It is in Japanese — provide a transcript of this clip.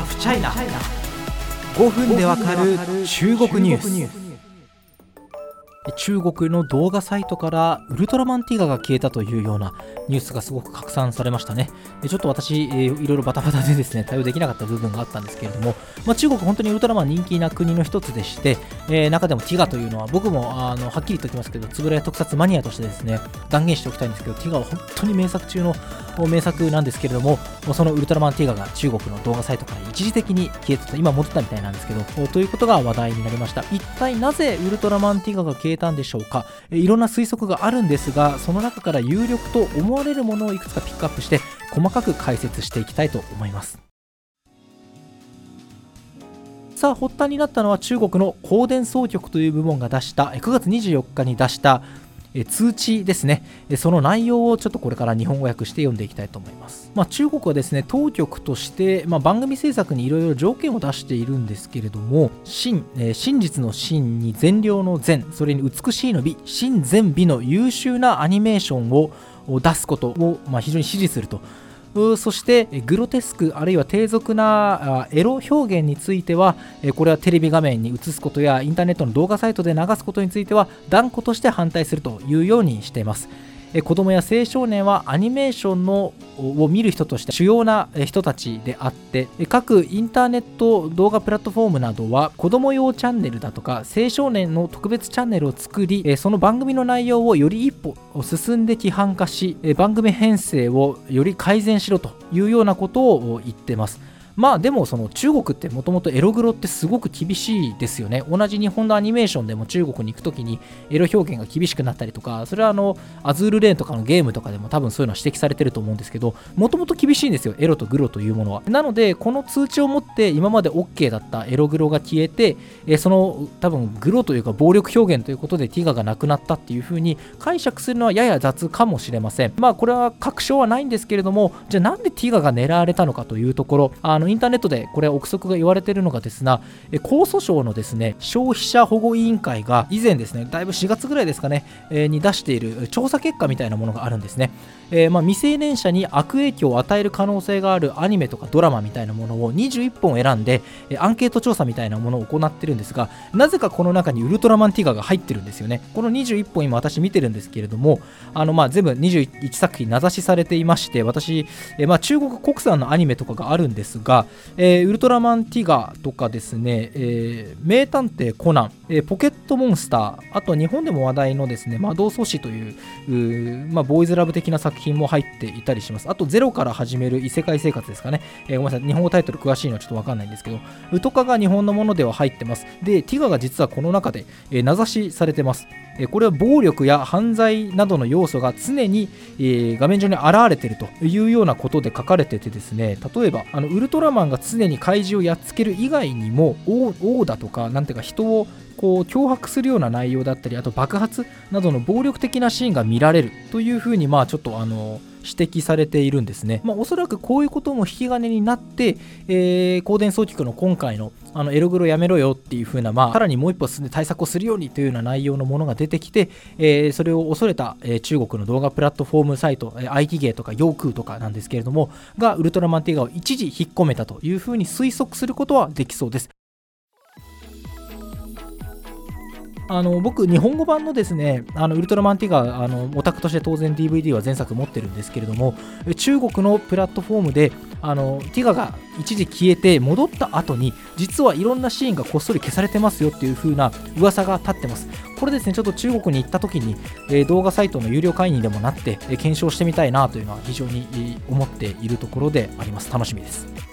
ハフチャイナ5分でわかる中国ニュース。中国の動画サイトからウルトラマンティガが消えたというようなニュースがすごく拡散されましたね。ちょっと私、えー、いろいろバタバタでですね、対応できなかった部分があったんですけれども、まあ、中国本当にウルトラマン人気な国の一つでして、えー、中でもティガというのは僕もあのはっきり言ってますけど、つぶらや特撮マニアとしてですね、断言しておきたいんですけど、ティガは本当に名作中の名作なんですけれども、そのウルトラマンティガが中国の動画サイトから一時的に消えてた、今戻ったみたいなんですけど、ということが話題になりました。一体なぜウルトラマンティガが消えたんでしょうか、いろんな推測があるんですが、その中から有力と思われるものをいくつかピックアップして、細かく解説していきたいと思います。さあ発端になったのは中国の光電総局という部門が出した9月24日に出したえ通知ですね、えその内容をちょっとこれから日本語訳して読んでいきたいと思います。まあ、中国はですね、当局として、まあ、番組制作にいろいろ条件を出しているんですけれども、真、え、真実の真に善良の善、それに美しいの美、真善美の優秀なアニメーションを出すことを、まあ、非常に支持すると。そしてグロテスクあるいは低俗なエロ表現についてはこれはテレビ画面に映すことやインターネットの動画サイトで流すことについては断固として反対するというようにしています。子供や青少年はアニメーションのを見る人として主要な人たちであって各インターネット動画プラットフォームなどは子供用チャンネルだとか青少年の特別チャンネルを作りその番組の内容をより一歩進んで規範化し番組編成をより改善しろというようなことを言ってます。まあでもその中国ってもともとエログロってすごく厳しいですよね。同じ日本のアニメーションでも中国に行くときにエロ表現が厳しくなったりとか、それはあのアズールレーンとかのゲームとかでも多分そういうのは指摘されてると思うんですけど、もともと厳しいんですよ、エロとグロというものは。なので、この通知をもって今まで OK だったエログロが消えて、えその多分グロというか暴力表現ということでティガがなくなったっていう風に解釈するのはやや雑かもしれません。まあこれは確証はないんですけれども、じゃあなんでティガが狙われたのかというところ、あのインターネットでこれ憶測が言われているのがですが、江蘇省のですね消費者保護委員会が以前ですねだいぶ4月ぐらいですかね、えー、に出している調査結果みたいなものがあるんですね。えー、まあ、未成年者に悪影響を与える可能性があるアニメとかドラマみたいなものを21本選んで、アンケート調査みたいなものを行ってるんですがなぜかこの中にウルトラマンティガが入ってるんですよねこの21本今私見てるんですけれどもあのまあ全部21作品名指しされていまして私、えまあ、中国国産のアニメとかがあるんですが、がえー、ウルトラマンティガとかですね、えー、名探偵コナン、えポケットモンスターあと日本でも話題のですね魔導阻止というまあ、ボーイズラブ的な作品も入っていたりします。あと、ゼロから始める異世界生活ですかね。えー、ごめんなさい、日本語タイトル詳しいのはちょっとわかんないんですけど、ウトカが日本のものでは入ってます。で、ティガが実はこの中で、え、名指しされてます。え、これは暴力や犯罪などの要素が常に、え、画面上に現れてるというようなことで書かれててですね、例えば、あのウルトララマンが常に怪獣をやっつける以外にも、王だとか、なんていうか人をこう脅迫するような内容だったりあと爆発などの暴力的なシーンが見られるというふうにまあちょっとあの指摘されているんですね。まあ、おそらくこういうことも引き金になって、えー、光電総局の今回のあのエログロやめろよっていう風な、まあ、さらにもう一歩進んで対策をするようにというような内容のものが出てきて、えー、それを恐れた、えー、中国の動画プラットフォームサイト、えー、IT ゲーとかヨークーとかなんですけれども、がウルトラマンティガを一時引っ込めたという風に推測することはできそうです。あの僕、日本語版のですね、あのウルトラマンティガ、あのオタクとして当然 DVD は前作持ってるんですけれども、中国のプラットフォームで、あのティガが一時消えて戻った後に、実はいろんなシーンがこっそり消されてますよっていう風な噂が立ってます。これですね、ちょっと中国に行った時に、えー、動画サイトの有料会員にでもなって、え、検証してみたいなというのは非常に思っているところであります。楽しみです。